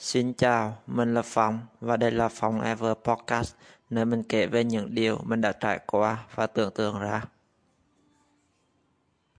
Xin chào, mình là Phong và đây là Phong Ever Podcast, nơi mình kể về những điều mình đã trải qua và tưởng tượng ra.